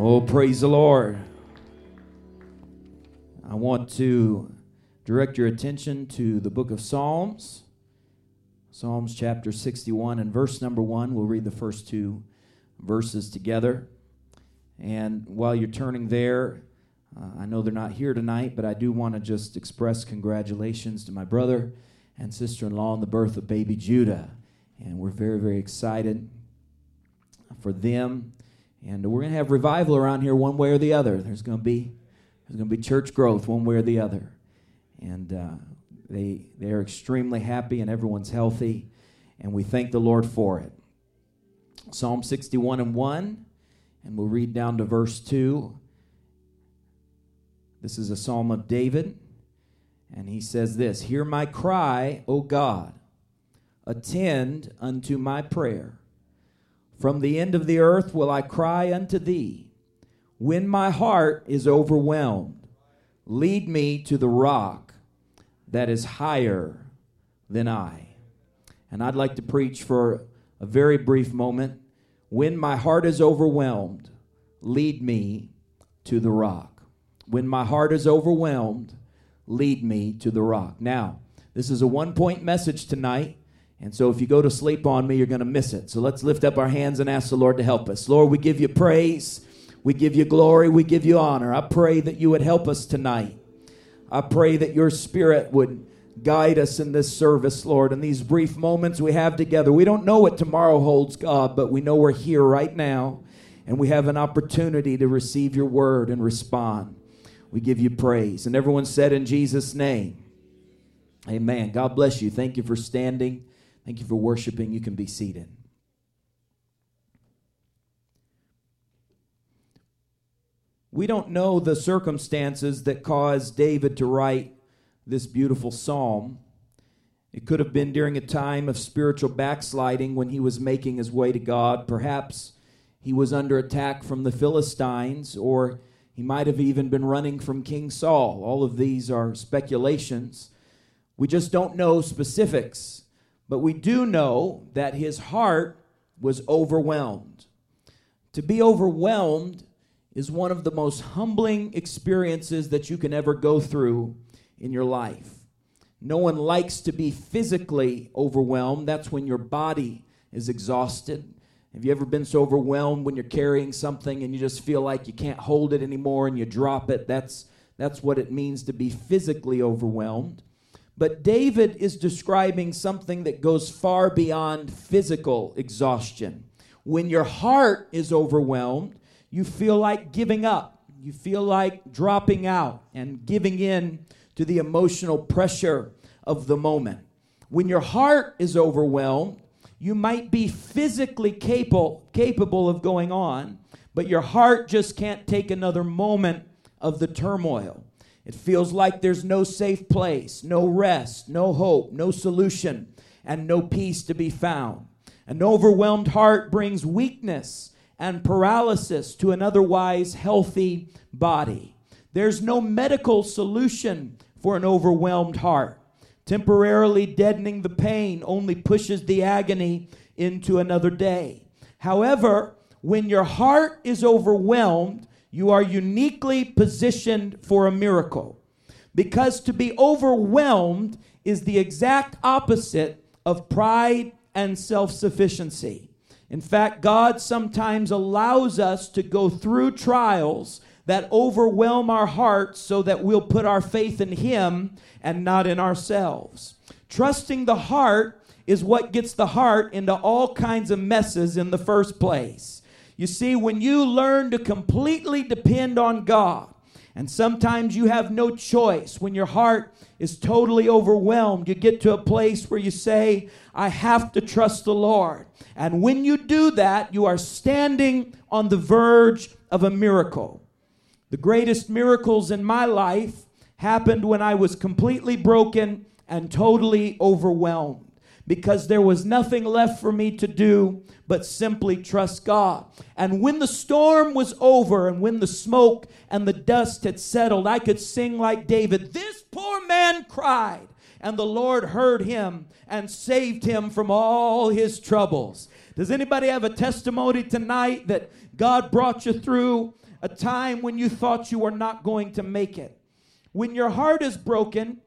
Oh, praise the Lord. I want to direct your attention to the book of Psalms. Psalms chapter 61 and verse number 1. We'll read the first two verses together. And while you're turning there, uh, I know they're not here tonight, but I do want to just express congratulations to my brother and sister in law on the birth of baby Judah. And we're very, very excited for them. And we're going to have revival around here one way or the other. There's going to be there's going to be church growth one way or the other. And uh, they they're extremely happy and everyone's healthy, and we thank the Lord for it. Psalm 61 and 1, and we'll read down to verse 2. This is a psalm of David, and he says this Hear my cry, O God, attend unto my prayer. From the end of the earth will I cry unto thee. When my heart is overwhelmed, lead me to the rock that is higher than I. And I'd like to preach for a very brief moment. When my heart is overwhelmed, lead me to the rock. When my heart is overwhelmed, lead me to the rock. Now, this is a one point message tonight. And so if you go to sleep on me, you're going to miss it. So let's lift up our hands and ask the Lord to help us. Lord, we give you praise. We give you glory. We give you honor. I pray that you would help us tonight. I pray that your spirit would guide us in this service, Lord, in these brief moments we have together. We don't know what tomorrow holds, God, but we know we're here right now and we have an opportunity to receive your word and respond. We give you praise. And everyone said in Jesus' name, Amen. God bless you. Thank you for standing. Thank you for worshiping. You can be seated. We don't know the circumstances that caused David to write this beautiful psalm. It could have been during a time of spiritual backsliding when he was making his way to God. Perhaps he was under attack from the Philistines, or he might have even been running from King Saul. All of these are speculations. We just don't know specifics. But we do know that his heart was overwhelmed. To be overwhelmed is one of the most humbling experiences that you can ever go through in your life. No one likes to be physically overwhelmed. That's when your body is exhausted. Have you ever been so overwhelmed when you're carrying something and you just feel like you can't hold it anymore and you drop it? That's, that's what it means to be physically overwhelmed. But David is describing something that goes far beyond physical exhaustion. When your heart is overwhelmed, you feel like giving up. You feel like dropping out and giving in to the emotional pressure of the moment. When your heart is overwhelmed, you might be physically capable, capable of going on, but your heart just can't take another moment of the turmoil. It feels like there's no safe place, no rest, no hope, no solution, and no peace to be found. An overwhelmed heart brings weakness and paralysis to an otherwise healthy body. There's no medical solution for an overwhelmed heart. Temporarily deadening the pain only pushes the agony into another day. However, when your heart is overwhelmed, you are uniquely positioned for a miracle. Because to be overwhelmed is the exact opposite of pride and self sufficiency. In fact, God sometimes allows us to go through trials that overwhelm our hearts so that we'll put our faith in Him and not in ourselves. Trusting the heart is what gets the heart into all kinds of messes in the first place. You see, when you learn to completely depend on God, and sometimes you have no choice when your heart is totally overwhelmed, you get to a place where you say, I have to trust the Lord. And when you do that, you are standing on the verge of a miracle. The greatest miracles in my life happened when I was completely broken and totally overwhelmed because there was nothing left for me to do but simply trust God. And when the storm was over and when the smoke and the dust had settled, I could sing like David This poor man cried, and the Lord heard him and saved him from all his troubles. Does anybody have a testimony tonight that God brought you through a time when you thought you were not going to make it. When your heart is broken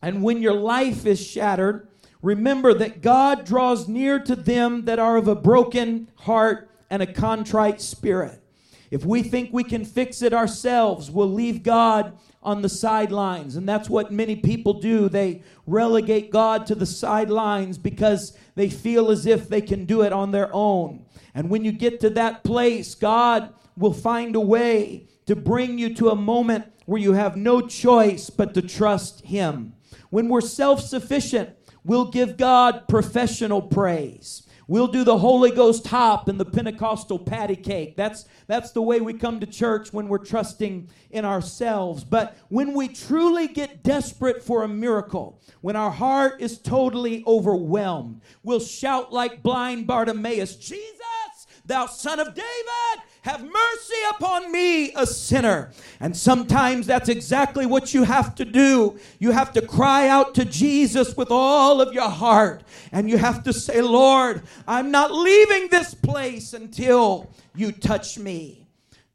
and when your life is shattered, remember that God draws near to them that are of a broken heart and a contrite spirit. If we think we can fix it ourselves, we'll leave God on the sidelines. And that's what many people do. They relegate God to the sidelines because they feel as if they can do it on their own. And when you get to that place, God will find a way to bring you to a moment where you have no choice but to trust Him. When we're self sufficient, we'll give God professional praise. We'll do the Holy Ghost hop and the Pentecostal patty cake. That's, that's the way we come to church when we're trusting in ourselves. But when we truly get desperate for a miracle, when our heart is totally overwhelmed, we'll shout like blind Bartimaeus, Jesus, thou son of David, have mercy upon me, a sinner. And sometimes that's exactly what you have to do. You have to cry out to Jesus with all of your heart. And you have to say, Lord, I'm not leaving this place until you touch me.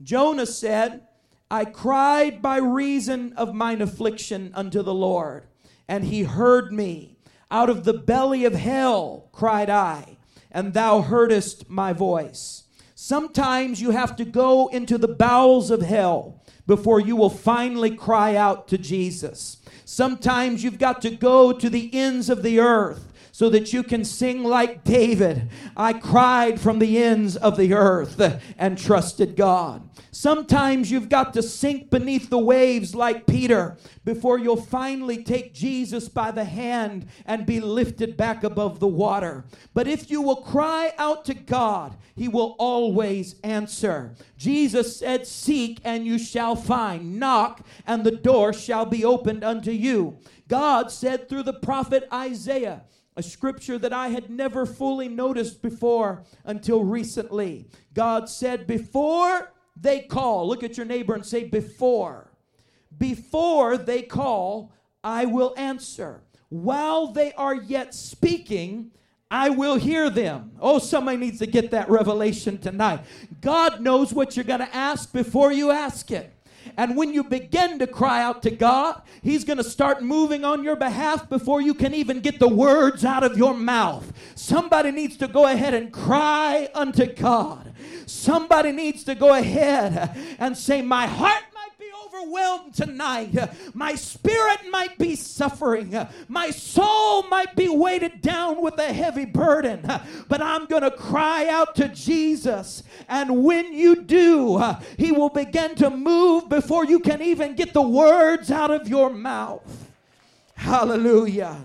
Jonah said, I cried by reason of mine affliction unto the Lord, and he heard me. Out of the belly of hell cried I, and thou heardest my voice. Sometimes you have to go into the bowels of hell before you will finally cry out to Jesus. Sometimes you've got to go to the ends of the earth so that you can sing like David. I cried from the ends of the earth and trusted God. Sometimes you've got to sink beneath the waves like Peter before you'll finally take Jesus by the hand and be lifted back above the water. But if you will cry out to God, He will always answer. Jesus said, Seek and you shall find, knock and the door shall be opened unto you. God said through the prophet Isaiah, a scripture that I had never fully noticed before until recently. God said, Before they call, look at your neighbor and say, Before. Before they call, I will answer. While they are yet speaking, I will hear them. Oh, somebody needs to get that revelation tonight. God knows what you're going to ask before you ask it. And when you begin to cry out to God, He's going to start moving on your behalf before you can even get the words out of your mouth. Somebody needs to go ahead and cry unto God. Somebody needs to go ahead and say, My heart overwhelmed tonight. My spirit might be suffering. My soul might be weighted down with a heavy burden. But I'm going to cry out to Jesus. And when you do, He will begin to move before you can even get the words out of your mouth. Hallelujah.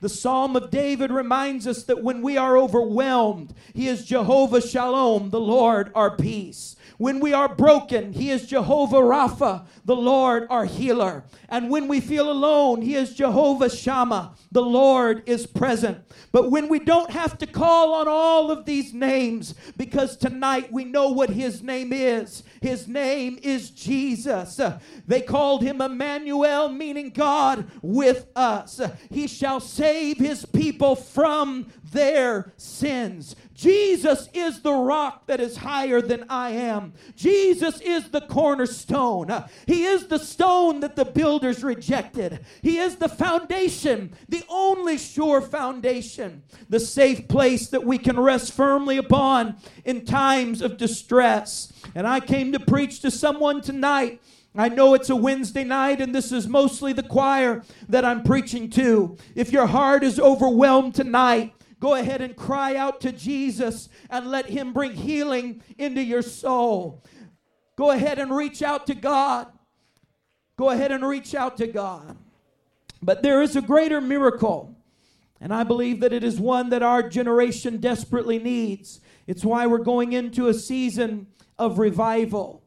The Psalm of David reminds us that when we are overwhelmed, He is Jehovah Shalom, the Lord our peace. When we are broken, He is Jehovah Rapha, the Lord our healer. And when we feel alone, He is Jehovah Shammah, the Lord is present. But when we don't have to call on all of these names, because tonight we know what His name is, His name is Jesus. They called Him Emmanuel, meaning God with us. He shall save His people from their sins. Jesus is the rock that is higher than I am. Jesus is the cornerstone. He is the stone that the builders rejected. He is the foundation, the only sure foundation, the safe place that we can rest firmly upon in times of distress. And I came to preach to someone tonight. I know it's a Wednesday night and this is mostly the choir that I'm preaching to. If your heart is overwhelmed tonight, Go ahead and cry out to Jesus and let Him bring healing into your soul. Go ahead and reach out to God. Go ahead and reach out to God. But there is a greater miracle, and I believe that it is one that our generation desperately needs. It's why we're going into a season of revival.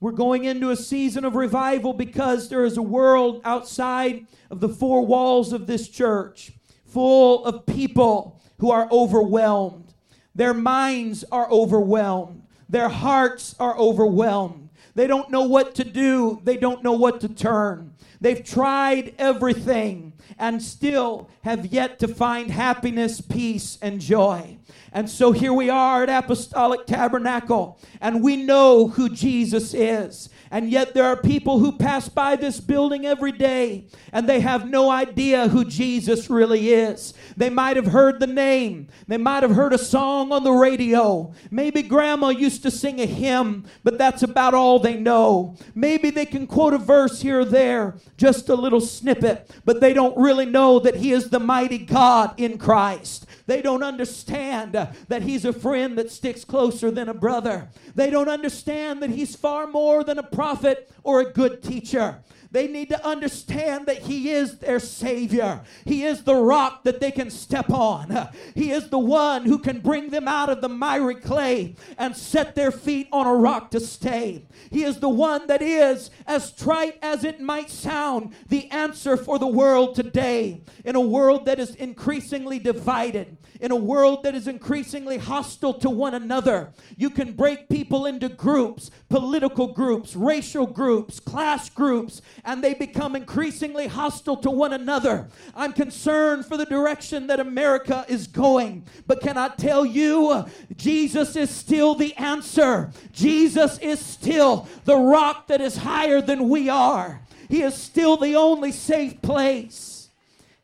We're going into a season of revival because there is a world outside of the four walls of this church full of people who are overwhelmed. Their minds are overwhelmed. Their hearts are overwhelmed. They don't know what to do. They don't know what to turn. They've tried everything and still have yet to find happiness, peace, and joy. And so here we are at Apostolic Tabernacle, and we know who Jesus is. And yet there are people who pass by this building every day and they have no idea who Jesus really is. They might have heard the name, they might have heard a song on the radio. Maybe grandma used to sing a hymn, but that's about all they know. Maybe they can quote a verse here or there, just a little snippet, but they don't really know that He is the mighty God in Christ. They don't understand that He's a friend that sticks closer than a brother. They don't understand that He's far more than a prophet or a good teacher. They need to understand that He is their Savior. He is the rock that they can step on. He is the one who can bring them out of the miry clay and set their feet on a rock to stay. He is the one that is, as trite as it might sound, the answer for the world today. In a world that is increasingly divided, in a world that is increasingly hostile to one another, you can break people into groups, political groups, racial groups, class groups, and they become increasingly hostile to one another. I'm concerned for the direction that America is going. But can I tell you, Jesus is still the answer. Jesus is still the rock that is higher than we are. He is still the only safe place.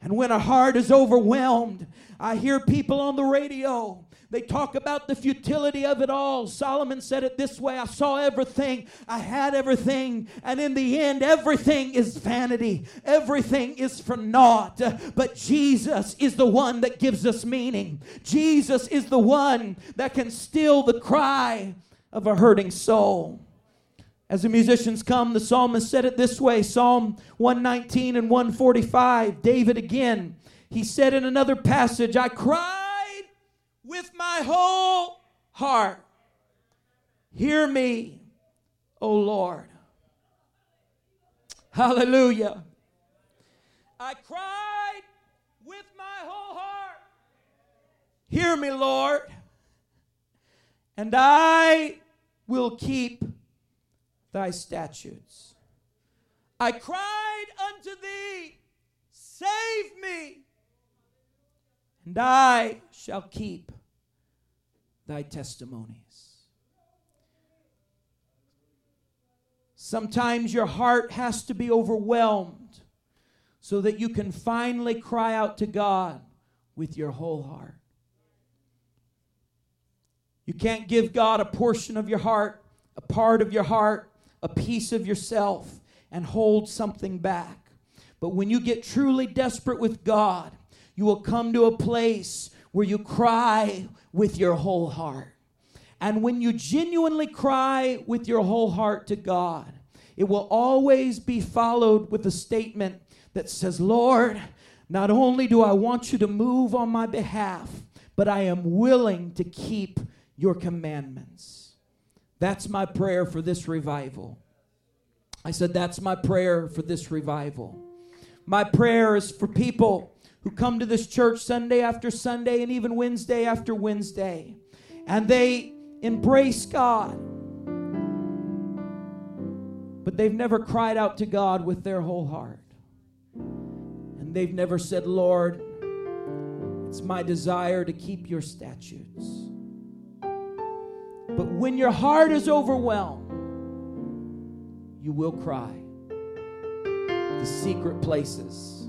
And when a heart is overwhelmed, I hear people on the radio they talk about the futility of it all. Solomon said it this way I saw everything, I had everything, and in the end, everything is vanity, everything is for naught. But Jesus is the one that gives us meaning. Jesus is the one that can still the cry of a hurting soul. As the musicians come, the psalmist said it this way Psalm 119 and 145. David again, he said in another passage, I cry with my whole heart. Hear me, O Lord. Hallelujah. I cried with my whole heart. Hear me, Lord. And I will keep thy statutes. I cried unto thee, save me, and I shall keep thy testimonies. Sometimes your heart has to be overwhelmed so that you can finally cry out to God with your whole heart. You can't give God a portion of your heart, a part of your heart, a piece of yourself, and hold something back. But when you get truly desperate with God, you will come to a place where you cry with your whole heart. And when you genuinely cry with your whole heart to God, it will always be followed with a statement that says, Lord, not only do I want you to move on my behalf, but I am willing to keep your commandments. That's my prayer for this revival. I said, That's my prayer for this revival. My prayer is for people who come to this church Sunday after Sunday and even Wednesday after Wednesday. And they embrace God. But they've never cried out to God with their whole heart. And they've never said, Lord, it's my desire to keep your statutes. But when your heart is overwhelmed, you will cry. The secret places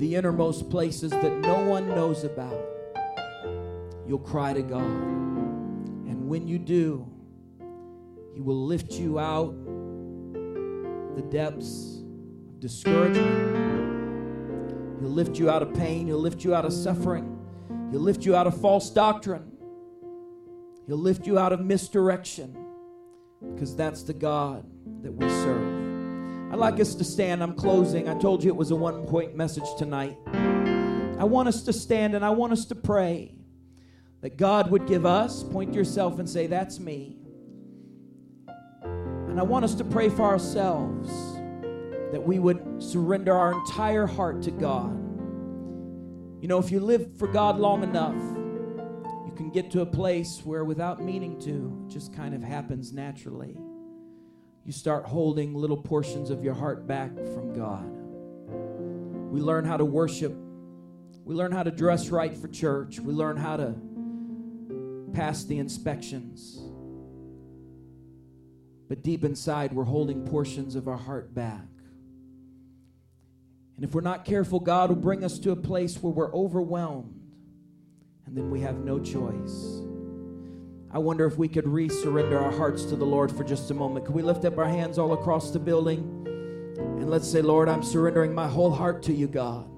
the innermost places that no one knows about, you'll cry to God. And when you do, He will lift you out the depths of discouragement. He'll lift you out of pain. He'll lift you out of suffering. He'll lift you out of false doctrine. He'll lift you out of misdirection because that's the God that we serve. I'd like us to stand. I'm closing. I told you it was a one point message tonight. I want us to stand and I want us to pray that God would give us, point yourself and say, That's me. And I want us to pray for ourselves that we would surrender our entire heart to God. You know, if you live for God long enough, you can get to a place where without meaning to, it just kind of happens naturally. You start holding little portions of your heart back from God. We learn how to worship. We learn how to dress right for church. We learn how to pass the inspections. But deep inside, we're holding portions of our heart back. And if we're not careful, God will bring us to a place where we're overwhelmed and then we have no choice. I wonder if we could re surrender our hearts to the Lord for just a moment. Could we lift up our hands all across the building? And let's say, Lord, I'm surrendering my whole heart to you, God.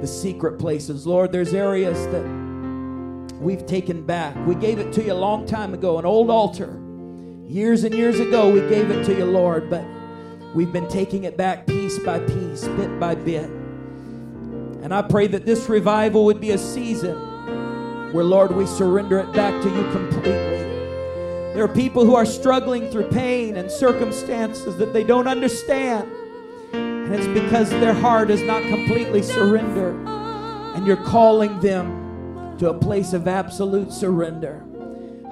The secret places. Lord, there's areas that we've taken back. We gave it to you a long time ago, an old altar. Years and years ago, we gave it to you, Lord, but We've been taking it back piece by piece, bit by bit. And I pray that this revival would be a season where, Lord, we surrender it back to you completely. There are people who are struggling through pain and circumstances that they don't understand. And it's because their heart is not completely surrendered. And you're calling them to a place of absolute surrender.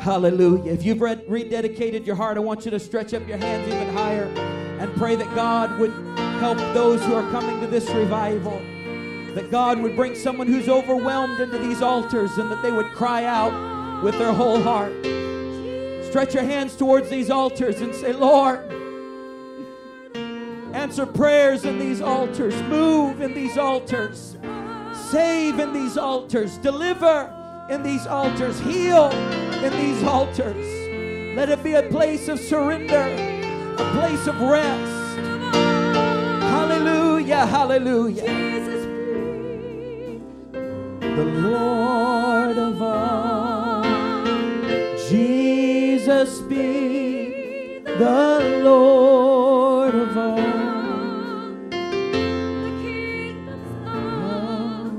Hallelujah. If you've rededicated your heart, I want you to stretch up your hands even higher and pray that God would help those who are coming to this revival. That God would bring someone who's overwhelmed into these altars and that they would cry out with their whole heart. Stretch your hands towards these altars and say, Lord, answer prayers in these altars, move in these altars, save in these altars, deliver in these altars, heal in these altars. Let it be a place of surrender a place of rest. Hallelujah, hallelujah. The Lord of all, Jesus be the Lord of all. The of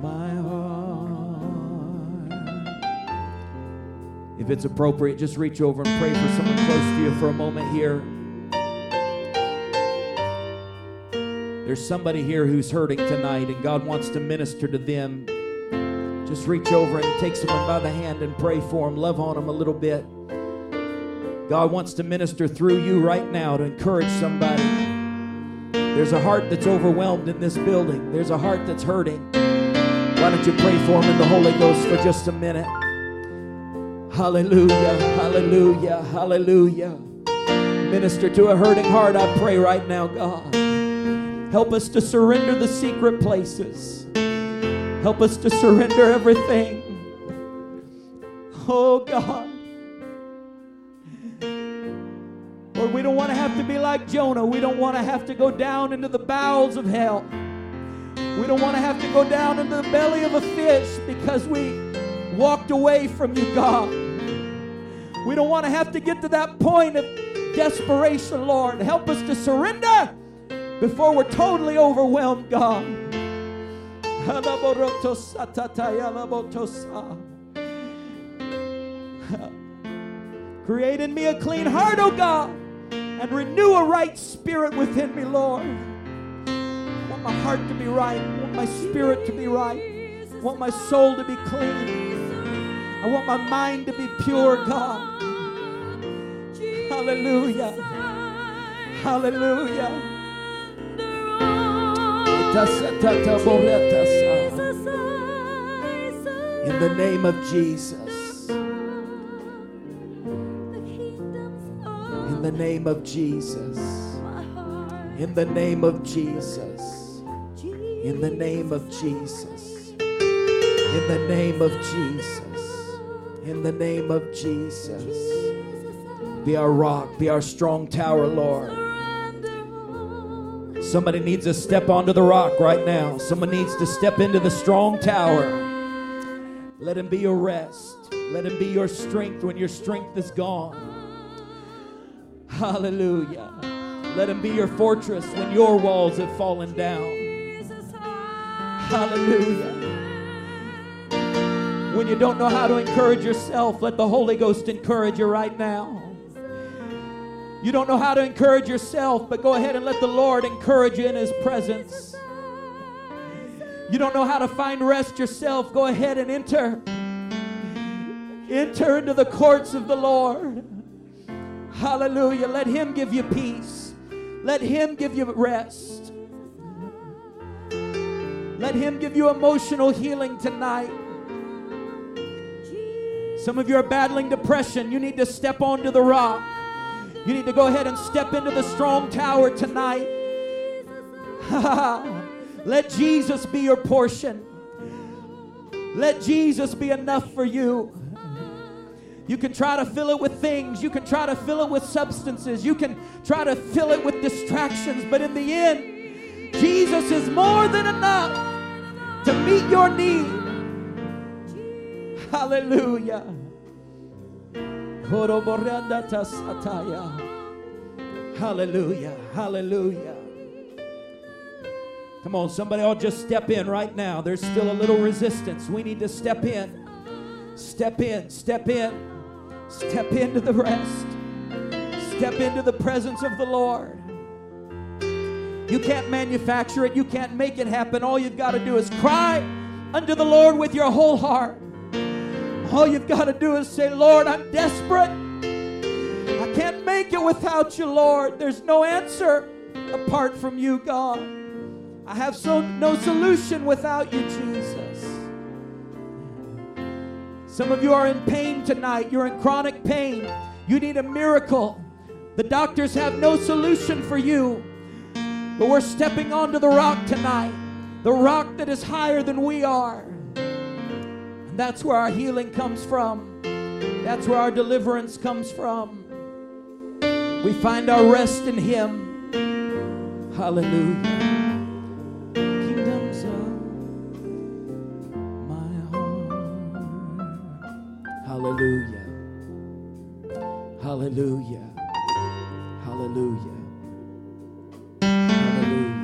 my heart. If it's appropriate, just reach over and pray for someone close to you for a moment here. There's somebody here who's hurting tonight, and God wants to minister to them. Just reach over and take someone by the hand and pray for them. Love on them a little bit. God wants to minister through you right now to encourage somebody. There's a heart that's overwhelmed in this building, there's a heart that's hurting. Why don't you pray for them in the Holy Ghost for just a minute? Hallelujah, hallelujah, hallelujah. Minister to a hurting heart, I pray right now, God. Help us to surrender the secret places. Help us to surrender everything. Oh, God. Lord, we don't want to have to be like Jonah. We don't want to have to go down into the bowels of hell. We don't want to have to go down into the belly of a fish because we walked away from you, God. We don't want to have to get to that point of desperation, Lord. Help us to surrender before we're totally overwhelmed, God. Create in me a clean heart, O oh God, and renew a right spirit within me, Lord. I want my heart to be right, I want my spirit to be right, I want my soul to be clean. I want my mind to be pure, God. Hallelujah. Hallelujah. In the name of Jesus. In the name of Jesus. In the name of Jesus. In the name of Jesus. In the name of Jesus. In the name of Jesus. Be our rock, be our strong tower, Lord. Somebody needs to step onto the rock right now. Someone needs to step into the strong tower. Let him be your rest. Let him be your strength when your strength is gone. Hallelujah. Let him be your fortress when your walls have fallen down. Hallelujah. When you don't know how to encourage yourself, let the Holy Ghost encourage you right now. You don't know how to encourage yourself, but go ahead and let the Lord encourage you in His presence. You don't know how to find rest yourself, go ahead and enter. Enter into the courts of the Lord. Hallelujah. Let Him give you peace. Let Him give you rest. Let Him give you emotional healing tonight. Some of you are battling depression. You need to step onto the rock. You need to go ahead and step into the strong tower tonight. Let Jesus be your portion. Let Jesus be enough for you. You can try to fill it with things. You can try to fill it with substances. You can try to fill it with distractions. But in the end, Jesus is more than enough to meet your need. Hallelujah. Hallelujah. Hallelujah. Come on, somebody all just step in right now. There's still a little resistance. We need to step in. Step in, step in. Step into the rest. Step into the presence of the Lord. You can't manufacture it, you can't make it happen. All you've got to do is cry unto the Lord with your whole heart. All you've got to do is say, Lord, I'm desperate. I can't make it without you, Lord. There's no answer apart from you, God. I have so no solution without you, Jesus. Some of you are in pain tonight. You're in chronic pain. You need a miracle. The doctors have no solution for you. But we're stepping onto the rock tonight, the rock that is higher than we are. That's where our healing comes from. That's where our deliverance comes from. We find our rest in Him. Hallelujah. Kingdoms of my heart. Hallelujah. Hallelujah. Hallelujah. Hallelujah.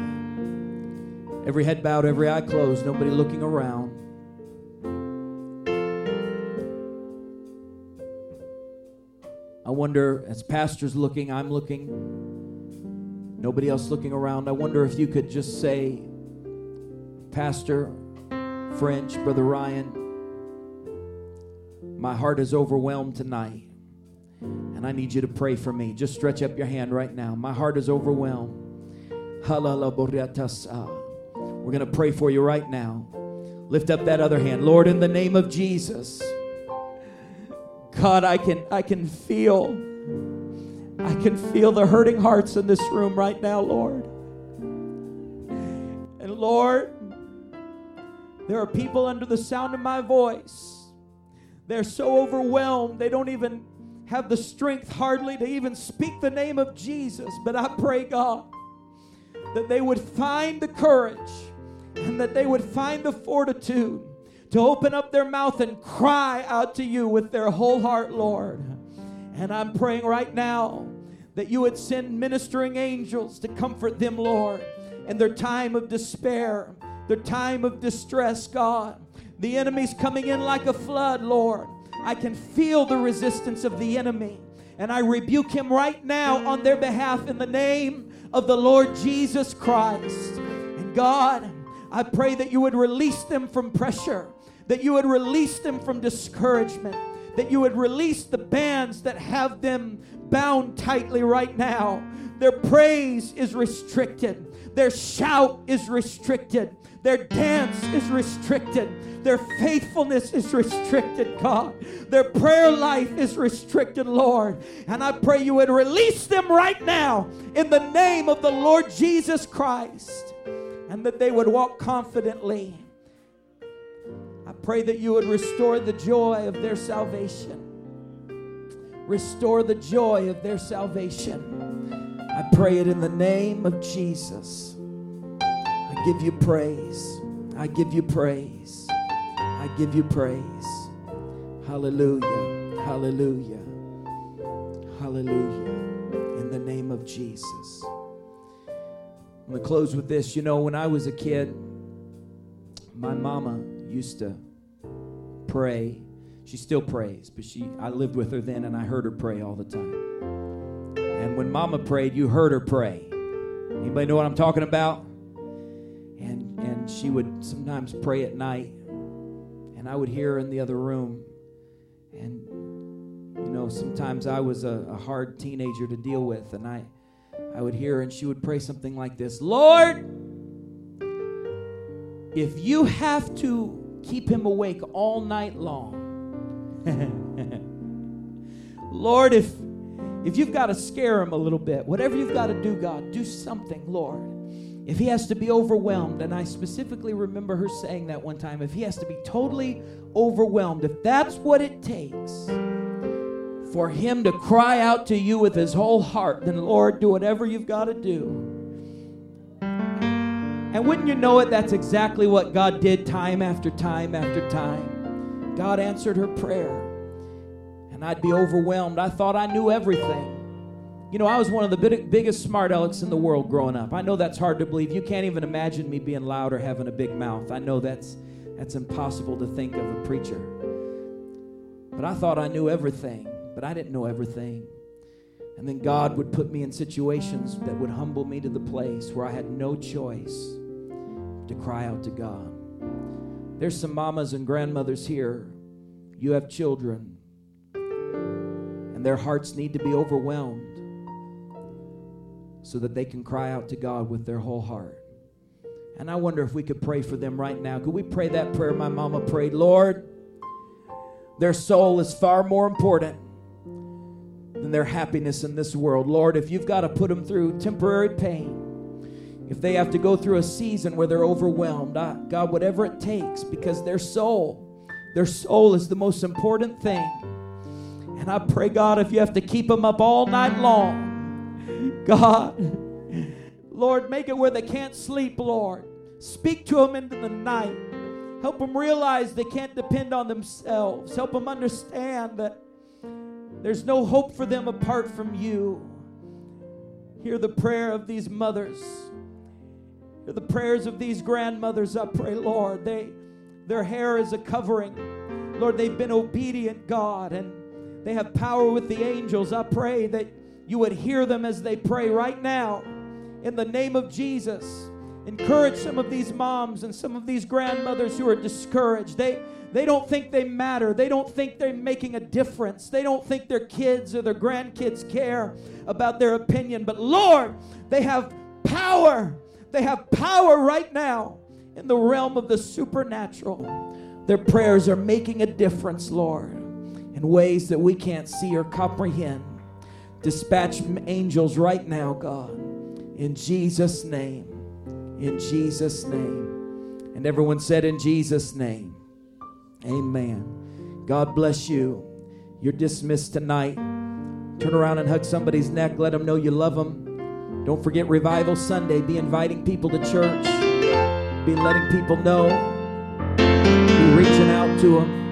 Every head bowed, every eye closed, nobody looking around. I wonder, as pastors looking, I'm looking, nobody else looking around. I wonder if you could just say, Pastor French, Brother Ryan, my heart is overwhelmed tonight. And I need you to pray for me. Just stretch up your hand right now. My heart is overwhelmed. We're going to pray for you right now. Lift up that other hand. Lord, in the name of Jesus. God, I can I can feel I can feel the hurting hearts in this room right now, Lord. And Lord, there are people under the sound of my voice they're so overwhelmed, they don't even have the strength hardly to even speak the name of Jesus. But I pray, God, that they would find the courage and that they would find the fortitude to open up their mouth and cry out to you with their whole heart, Lord. And I'm praying right now that you would send ministering angels to comfort them, Lord, in their time of despair, their time of distress, God. The enemy's coming in like a flood, Lord. I can feel the resistance of the enemy. And I rebuke him right now on their behalf in the name of the Lord Jesus Christ. And God, I pray that you would release them from pressure, that you would release them from discouragement, that you would release the bands that have them bound tightly right now. Their praise is restricted, their shout is restricted, their dance is restricted. Their faithfulness is restricted, God. Their prayer life is restricted, Lord. And I pray you would release them right now in the name of the Lord Jesus Christ and that they would walk confidently. Pray that you would restore the joy of their salvation. Restore the joy of their salvation. I pray it in the name of Jesus. I give you praise. I give you praise. I give you praise. Hallelujah. Hallelujah. Hallelujah. In the name of Jesus. I'm going to close with this. You know, when I was a kid, my mama used to pray. She still prays, but she I lived with her then and I heard her pray all the time. And when mama prayed, you heard her pray. Anybody know what I'm talking about? And and she would sometimes pray at night and I would hear her in the other room. And, you know, sometimes I was a, a hard teenager to deal with, and I, I would hear her and she would pray something like this Lord, if you have to keep him awake all night long, Lord, if if you've got to scare him a little bit, whatever you've got to do, God, do something, Lord. If he has to be overwhelmed, and I specifically remember her saying that one time, if he has to be totally overwhelmed, if that's what it takes for him to cry out to you with his whole heart, then Lord, do whatever you've got to do. And wouldn't you know it, that's exactly what God did time after time after time. God answered her prayer and I'd be overwhelmed. I thought I knew everything. You know, I was one of the big, biggest smart alecks in the world growing up. I know that's hard to believe. You can't even imagine me being loud or having a big mouth. I know that's that's impossible to think of a preacher. But I thought I knew everything, but I didn't know everything. And then God would put me in situations that would humble me to the place where I had no choice to cry out to God. There's some mamas and grandmothers here. You have children and their hearts need to be overwhelmed so that they can cry out to God with their whole heart. And I wonder if we could pray for them right now. Could we pray that prayer my mama prayed? Lord, their soul is far more important than their happiness in this world. Lord, if you've got to put them through temporary pain, if they have to go through a season where they're overwhelmed, God, whatever it takes, because their soul, their soul is the most important thing and I pray, God, if you have to keep them up all night long, God, Lord, make it where they can't sleep, Lord. Speak to them into the night. Help them realize they can't depend on themselves. Help them understand that there's no hope for them apart from you. Hear the prayer of these mothers. The prayers of these grandmothers, I pray, Lord. They their hair is a covering. Lord, they've been obedient, God, and they have power with the angels. I pray that you would hear them as they pray right now in the name of Jesus. Encourage some of these moms and some of these grandmothers who are discouraged. They they don't think they matter. They don't think they're making a difference. They don't think their kids or their grandkids care about their opinion. But Lord, they have power. They have power right now in the realm of the supernatural. Their prayers are making a difference, Lord in ways that we can't see or comprehend. Dispatch angels right now, God, in Jesus' name. In Jesus' name. And everyone said, In Jesus' name. Amen. God bless you. You're dismissed tonight. Turn around and hug somebody's neck. Let them know you love them. Don't forget Revival Sunday. Be inviting people to church. Be letting people know. Be reaching out to them.